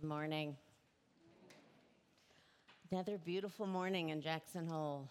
Good morning. Another beautiful morning in Jackson Hole.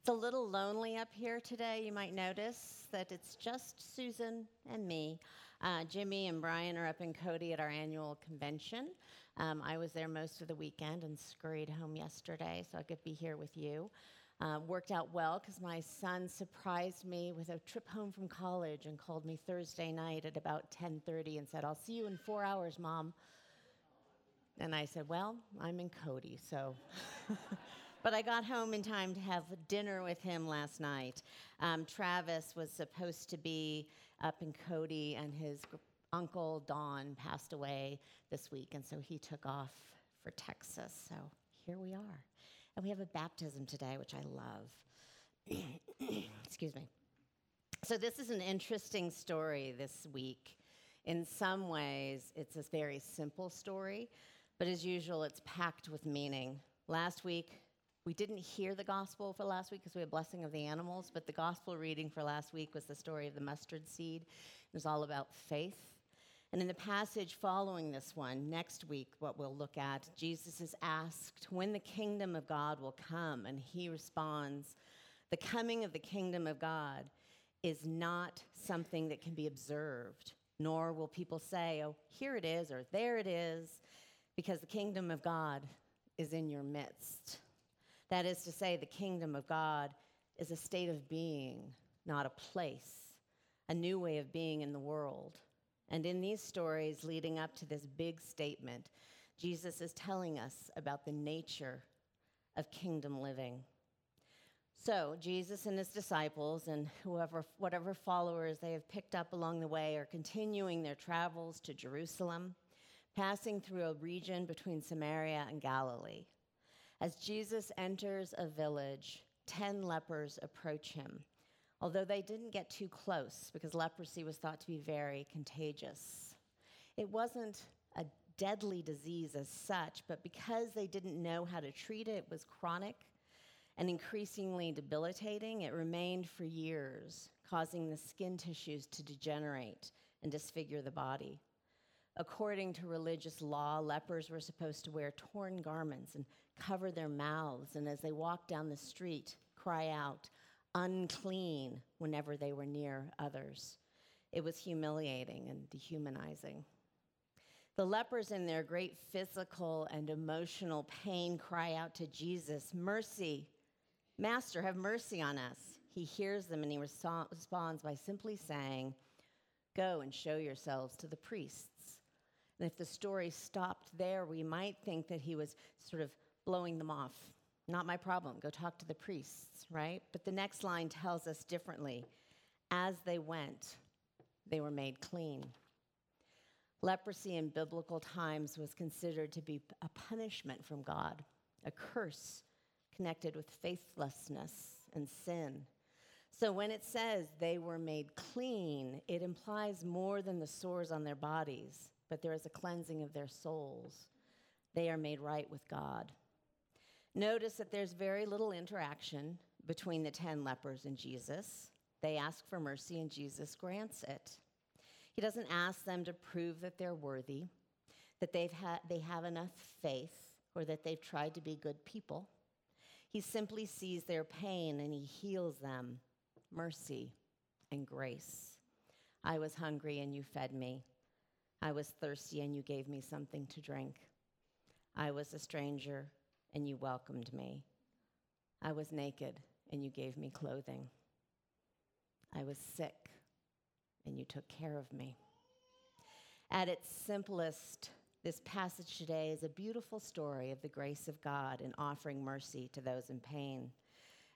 It's a little lonely up here today. You might notice that it's just Susan and me. Uh, Jimmy and Brian are up in Cody at our annual convention. Um, I was there most of the weekend and scurried home yesterday so I could be here with you. Uh, worked out well because my son surprised me with a trip home from college and called me Thursday night at about 10:30 and said, "I'll see you in four hours, mom." And I said, "Well, I'm in Cody, so." but I got home in time to have dinner with him last night. Um, Travis was supposed to be up in Cody, and his gr- uncle Don passed away this week, and so he took off for Texas. So here we are. And we have a baptism today, which I love. Excuse me. So, this is an interesting story this week. In some ways, it's a very simple story, but as usual, it's packed with meaning. Last week, we didn't hear the gospel for last week because we had blessing of the animals, but the gospel reading for last week was the story of the mustard seed. It was all about faith. And in the passage following this one, next week, what we'll look at, Jesus is asked when the kingdom of God will come, and he responds, The coming of the kingdom of God is not something that can be observed, nor will people say, Oh, here it is, or there it is, because the kingdom of God is in your midst. That is to say, the kingdom of God is a state of being, not a place, a new way of being in the world. And in these stories leading up to this big statement, Jesus is telling us about the nature of kingdom living. So, Jesus and his disciples and whoever, whatever followers they have picked up along the way are continuing their travels to Jerusalem, passing through a region between Samaria and Galilee. As Jesus enters a village, 10 lepers approach him although they didn't get too close because leprosy was thought to be very contagious. It wasn't a deadly disease as such, but because they didn't know how to treat it, it was chronic and increasingly debilitating. It remained for years, causing the skin tissues to degenerate and disfigure the body. According to religious law, lepers were supposed to wear torn garments and cover their mouths, and as they walked down the street, cry out, unclean whenever they were near others. It was humiliating and dehumanizing. The lepers, in their great physical and emotional pain, cry out to Jesus, Mercy, Master, have mercy on us. He hears them and he responds by simply saying, Go and show yourselves to the priests. And if the story stopped there, we might think that he was sort of blowing them off, not my problem. Go talk to the priests, right? But the next line tells us differently. As they went, they were made clean. Leprosy in biblical times was considered to be a punishment from God, a curse connected with faithlessness and sin. So when it says they were made clean, it implies more than the sores on their bodies, but there is a cleansing of their souls. They are made right with God. Notice that there's very little interaction between the 10 lepers and Jesus. They ask for mercy, and Jesus grants it. He doesn't ask them to prove that they're worthy, that they've ha- they have enough faith, or that they've tried to be good people. He simply sees their pain and he heals them. Mercy and grace. I was hungry and you fed me. I was thirsty and you gave me something to drink. I was a stranger and you welcomed me. I was naked, and you gave me clothing. I was sick, and you took care of me. At its simplest, this passage today is a beautiful story of the grace of God in offering mercy to those in pain.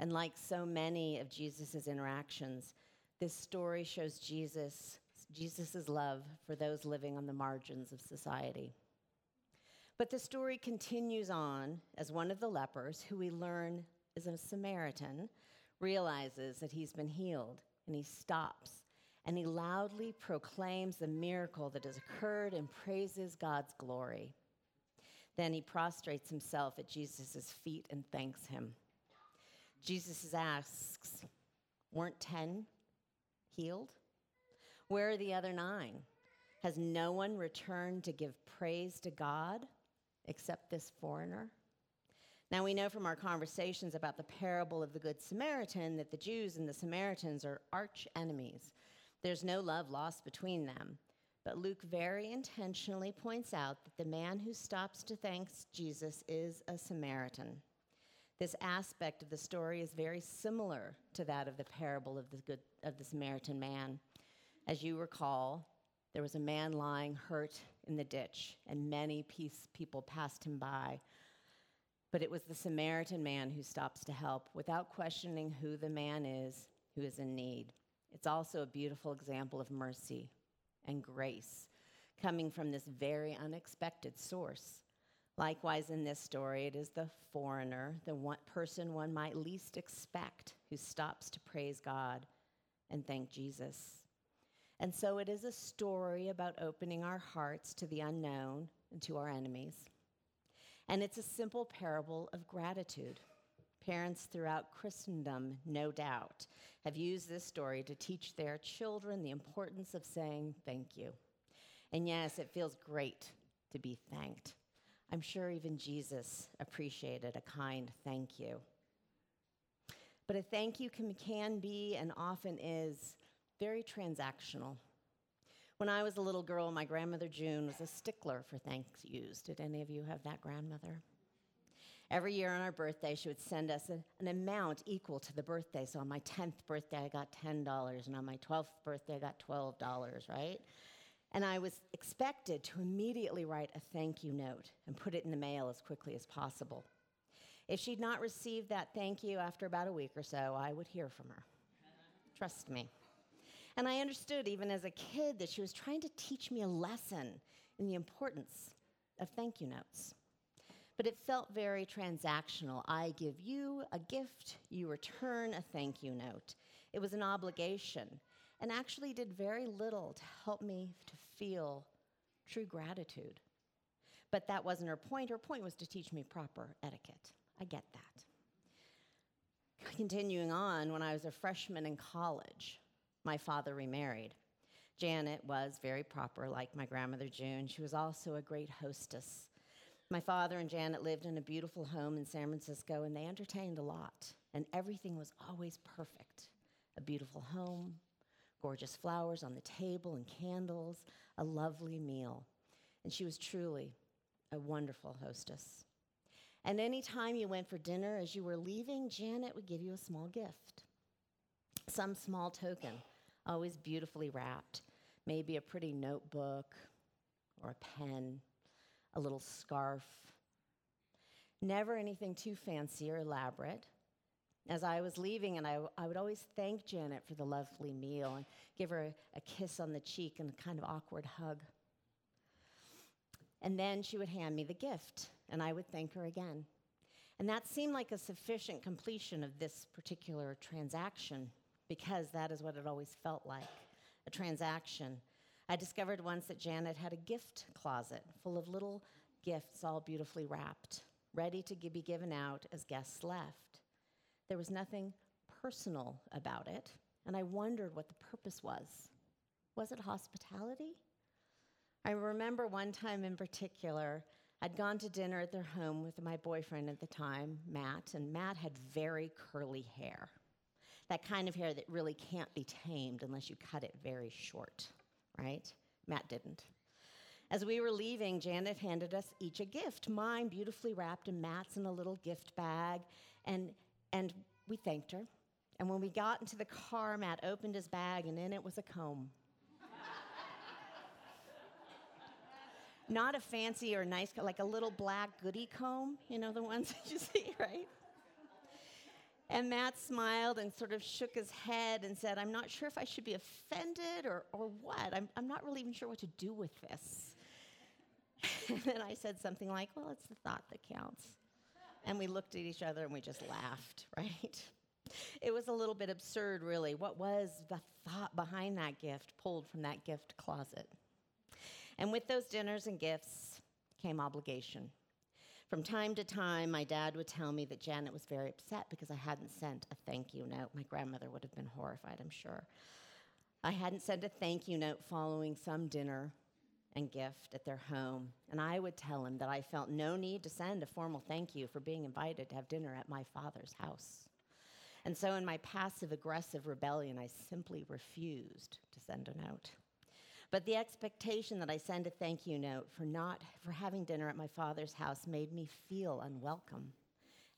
And like so many of Jesus' interactions, this story shows Jesus, Jesus' love for those living on the margins of society. But the story continues on as one of the lepers, who we learn is a Samaritan, realizes that he's been healed and he stops and he loudly proclaims the miracle that has occurred and praises God's glory. Then he prostrates himself at Jesus' feet and thanks him. Jesus asks, Weren't 10 healed? Where are the other nine? Has no one returned to give praise to God except this foreigner? Now, we know from our conversations about the parable of the Good Samaritan that the Jews and the Samaritans are arch enemies. There's no love lost between them. But Luke very intentionally points out that the man who stops to thank Jesus is a Samaritan. This aspect of the story is very similar to that of the parable of the, good, of the Samaritan man. As you recall, there was a man lying hurt in the ditch, and many peace people passed him by. But it was the Samaritan man who stops to help without questioning who the man is who is in need. It's also a beautiful example of mercy and grace coming from this very unexpected source. Likewise, in this story, it is the foreigner, the one person one might least expect, who stops to praise God and thank Jesus. And so it is a story about opening our hearts to the unknown and to our enemies. And it's a simple parable of gratitude. Parents throughout Christendom, no doubt, have used this story to teach their children the importance of saying thank you. And yes, it feels great to be thanked. I'm sure even Jesus appreciated a kind thank you. But a thank you can, can be and often is very transactional. When I was a little girl, my grandmother June was a stickler for thank yous. Did any of you have that grandmother? Every year on our birthday, she would send us an amount equal to the birthday. So on my 10th birthday, I got $10, and on my 12th birthday, I got $12, right? And I was expected to immediately write a thank you note and put it in the mail as quickly as possible. If she'd not received that thank you after about a week or so, I would hear from her. Trust me. And I understood, even as a kid, that she was trying to teach me a lesson in the importance of thank you notes. But it felt very transactional. I give you a gift, you return a thank you note. It was an obligation and actually did very little to help me to feel true gratitude. But that wasn't her point. Her point was to teach me proper etiquette. I get that. Continuing on, when I was a freshman in college, my father remarried. Janet was very proper, like my grandmother June. She was also a great hostess. My father and Janet lived in a beautiful home in San Francisco, and they entertained a lot, and everything was always perfect. A beautiful home, gorgeous flowers on the table, and candles, a lovely meal. And she was truly a wonderful hostess. And any time you went for dinner, as you were leaving, Janet would give you a small gift, some small token always beautifully wrapped. Maybe a pretty notebook or a pen, a little scarf. Never anything too fancy or elaborate. As I was leaving, and I, I would always thank Janet for the lovely meal and give her a, a kiss on the cheek and a kind of awkward hug. And then she would hand me the gift, and I would thank her again. And that seemed like a sufficient completion of this particular transaction because that is what it always felt like a transaction. I discovered once that Janet had a gift closet full of little gifts, all beautifully wrapped, ready to be given out as guests left. There was nothing personal about it, and I wondered what the purpose was. Was it hospitality? I remember one time in particular, I'd gone to dinner at their home with my boyfriend at the time, Matt, and Matt had very curly hair that kind of hair that really can't be tamed unless you cut it very short, right? Matt didn't. As we were leaving, Janet handed us each a gift, mine beautifully wrapped and Matt's in a little gift bag, and, and we thanked her. And when we got into the car, Matt opened his bag, and in it was a comb. Not a fancy or nice, like a little black goody comb, you know, the ones that you see, right? And Matt smiled and sort of shook his head and said, I'm not sure if I should be offended or, or what. I'm, I'm not really even sure what to do with this. and then I said something like, Well, it's the thought that counts. And we looked at each other and we just laughed, right? It was a little bit absurd, really. What was the thought behind that gift pulled from that gift closet? And with those dinners and gifts came obligation. From time to time, my dad would tell me that Janet was very upset because I hadn't sent a thank you note. My grandmother would have been horrified, I'm sure. I hadn't sent a thank you note following some dinner and gift at their home, and I would tell him that I felt no need to send a formal thank you for being invited to have dinner at my father's house. And so, in my passive aggressive rebellion, I simply refused to send a note. But the expectation that I send a thank you note for not for having dinner at my father's house made me feel unwelcome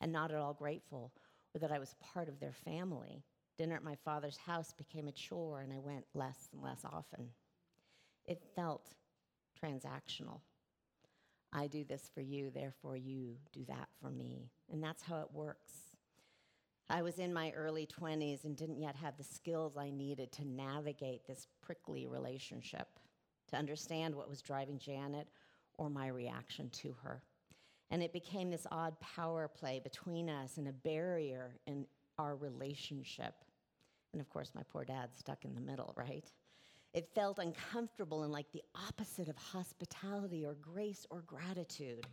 and not at all grateful or that I was part of their family. Dinner at my father's house became a chore and I went less and less often. It felt transactional. I do this for you, therefore you do that for me. And that's how it works. I was in my early 20s and didn't yet have the skills I needed to navigate this prickly relationship, to understand what was driving Janet or my reaction to her. And it became this odd power play between us and a barrier in our relationship. And of course, my poor dad stuck in the middle, right? It felt uncomfortable and like the opposite of hospitality or grace or gratitude.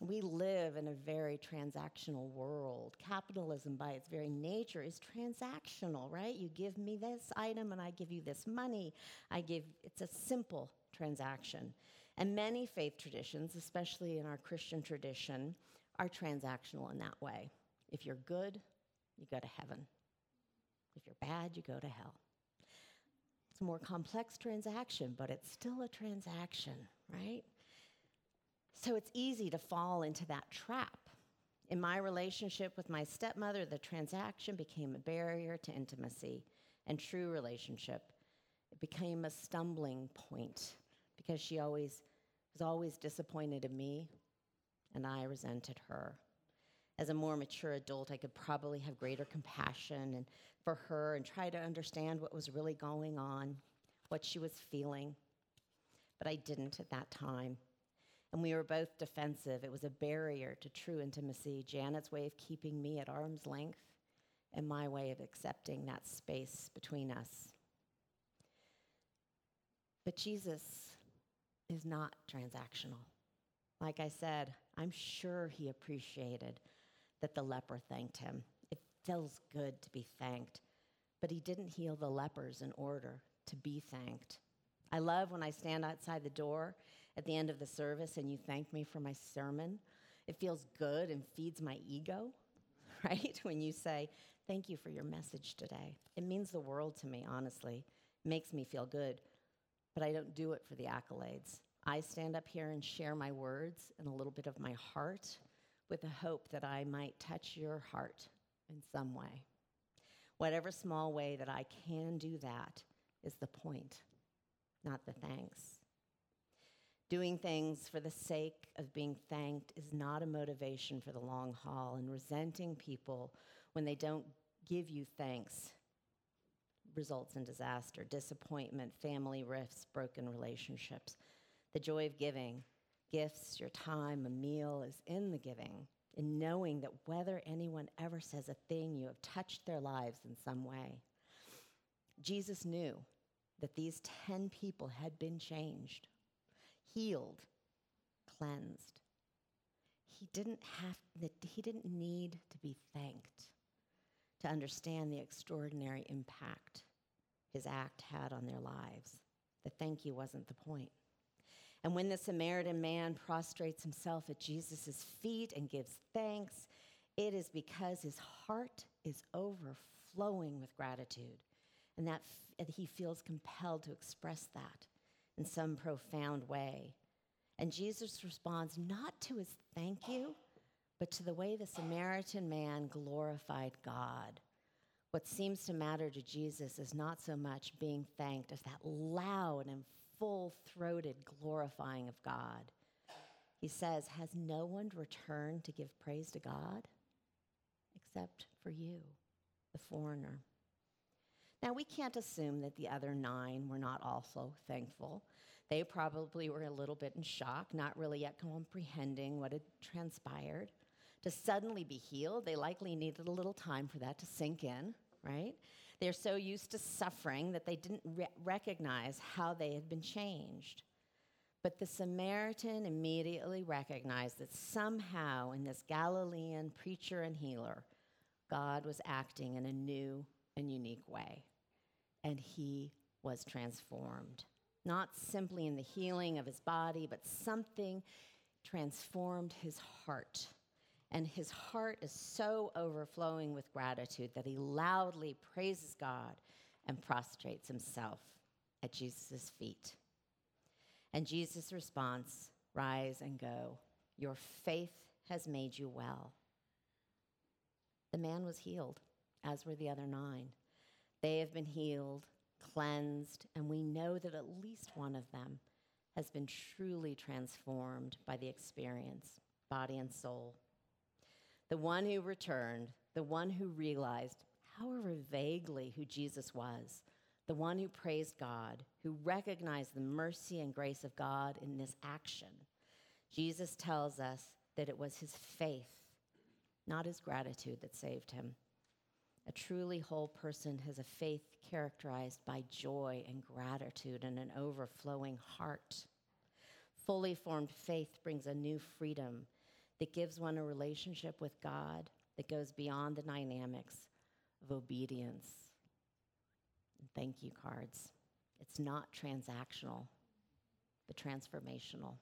We live in a very transactional world. Capitalism, by its very nature, is transactional, right? You give me this item and I give you this money. I give, it's a simple transaction. And many faith traditions, especially in our Christian tradition, are transactional in that way. If you're good, you go to heaven. If you're bad, you go to hell. It's a more complex transaction, but it's still a transaction, right? So it's easy to fall into that trap. In my relationship with my stepmother, the transaction became a barrier to intimacy and true relationship. It became a stumbling point because she always was always disappointed in me and I resented her. As a more mature adult, I could probably have greater compassion and for her and try to understand what was really going on, what she was feeling. But I didn't at that time. And we were both defensive. It was a barrier to true intimacy, Janet's way of keeping me at arm's length, and my way of accepting that space between us. But Jesus is not transactional. Like I said, I'm sure he appreciated that the leper thanked him It feels good to be thanked, but he didn't heal the lepers in order to be thanked. I love when I stand outside the door at the end of the service and you thank me for my sermon. It feels good and feeds my ego, right? When you say, Thank you for your message today. It means the world to me, honestly. It makes me feel good, but I don't do it for the accolades. I stand up here and share my words and a little bit of my heart with the hope that I might touch your heart in some way. Whatever small way that I can do that is the point, not the thanks. Doing things for the sake of being thanked is not a motivation for the long haul, and resenting people when they don't give you thanks results in disaster, disappointment, family rifts, broken relationships. The joy of giving, gifts, your time, a meal is in the giving in knowing that whether anyone ever says a thing, you have touched their lives in some way. Jesus knew that these 10 people had been changed, healed, cleansed. He didn't have he didn't need to be thanked to understand the extraordinary impact his act had on their lives. The thank you wasn't the point. And when the Samaritan man prostrates himself at Jesus' feet and gives thanks, it is because his heart is overflowing with gratitude and that he feels compelled to express that in some profound way. And Jesus responds not to his thank you, but to the way the Samaritan man glorified God. What seems to matter to Jesus is not so much being thanked as that loud and full throated glorifying of God. He says, Has no one returned to give praise to God except for you, the foreigner? Now, we can't assume that the other nine were not also thankful. They probably were a little bit in shock, not really yet comprehending what had transpired. To suddenly be healed, they likely needed a little time for that to sink in, right? They're so used to suffering that they didn't re- recognize how they had been changed. But the Samaritan immediately recognized that somehow in this Galilean preacher and healer, God was acting in a new and he was transformed. not simply in the healing of his body, but something transformed his heart. And his heart is so overflowing with gratitude that he loudly praises God and prostrates himself at Jesus' feet. And Jesus' response Rise and go. Your faith has made you well. The man was healed, as were the other nine. They have been healed, cleansed, and we know that at least one of them has been truly transformed by the experience, body and soul. The one who returned, the one who realized, however vaguely, who Jesus was, the one who praised God, who recognized the mercy and grace of God in this action. Jesus tells us that it was his faith, not his gratitude, that saved him. A truly whole person has a faith characterized by joy and gratitude and an overflowing heart. Fully formed faith brings a new freedom that gives one a relationship with God that goes beyond the dynamics of obedience thank you cards. It's not transactional, but transformational.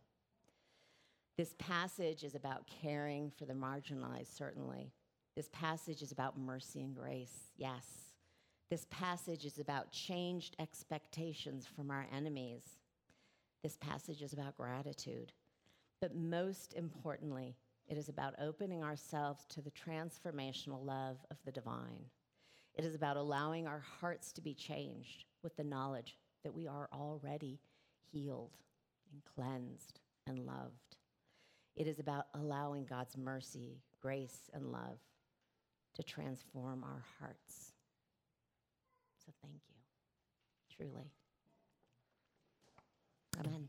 This passage is about caring for the marginalized, certainly. This passage is about mercy and grace, yes. This passage is about changed expectations from our enemies. This passage is about gratitude. But most importantly, it is about opening ourselves to the transformational love of the divine. It is about allowing our hearts to be changed with the knowledge that we are already healed and cleansed and loved. It is about allowing God's mercy, grace, and love to transform our hearts. So thank you, truly. Amen.